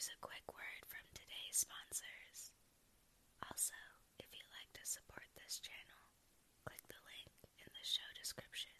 here's a quick word from today's sponsors. Also, if you'd like to support this channel, click the link in the show description.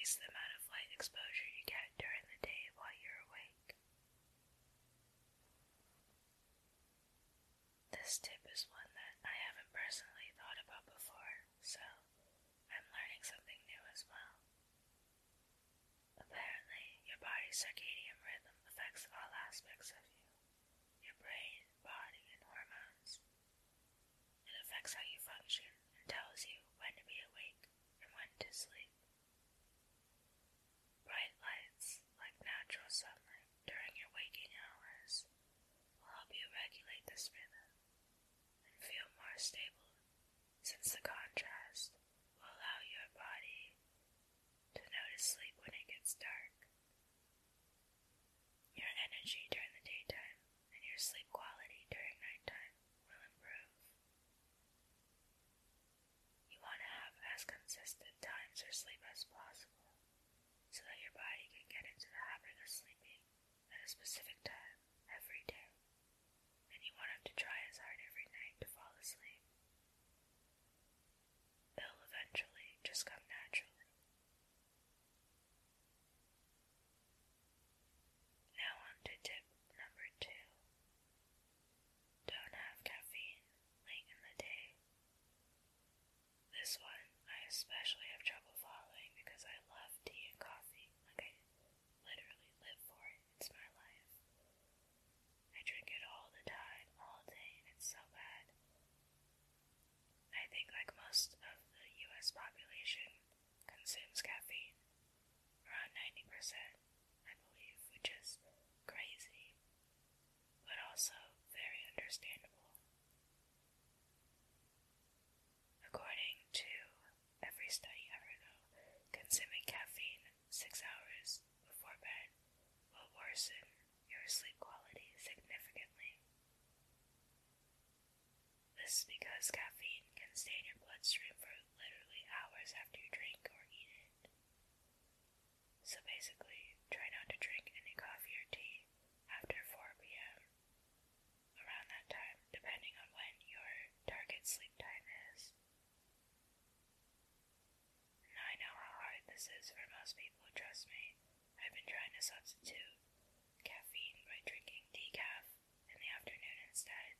increase the amount of light exposure you get during the day while you're awake. This tip is one that I haven't personally thought about before, so I'm learning something new as well. Apparently, your body's circadian person which is crazy, but also very understandable. According to every study ever, consuming caffeine six hours before bed will worsen your sleep quality significantly. This because caffeine is for most people, trust me. I've been trying to substitute caffeine by drinking decaf in the afternoon instead.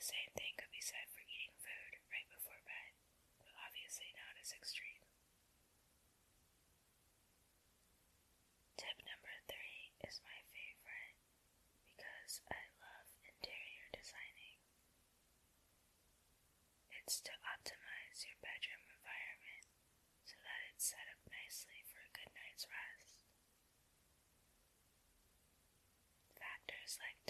The same thing could be said for Just like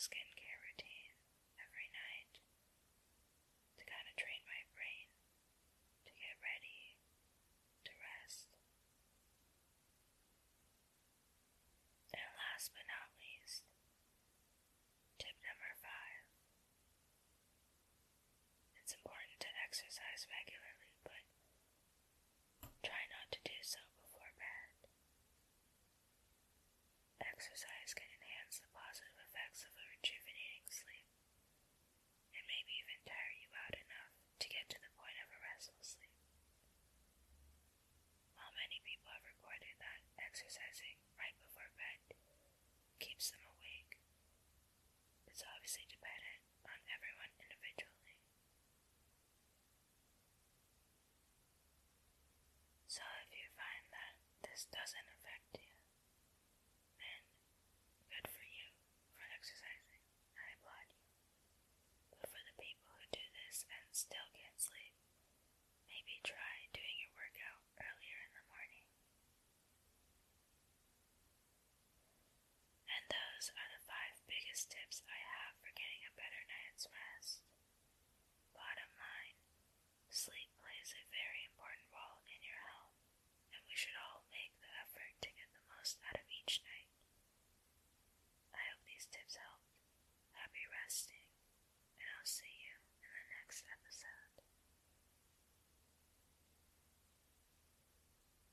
skincare routine every night to kind of train my brain to get ready to rest. And last but not least, tip number five it's important to exercise regularly. Those are the five biggest tips I have for getting a better night's rest. Bottom line sleep